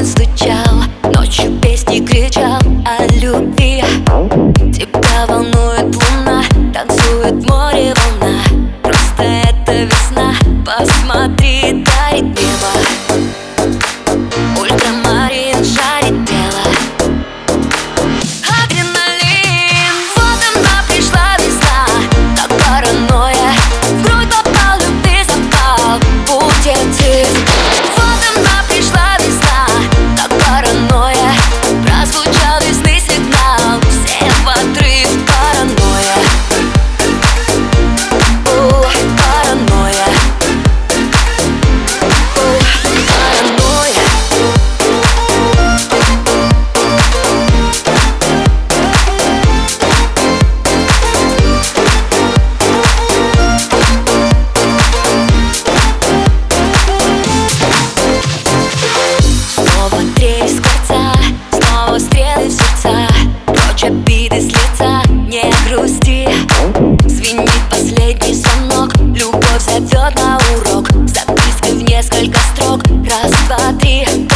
він стучав. Любовь зовет на урок. Запиской в несколько строк. Раз, два, три.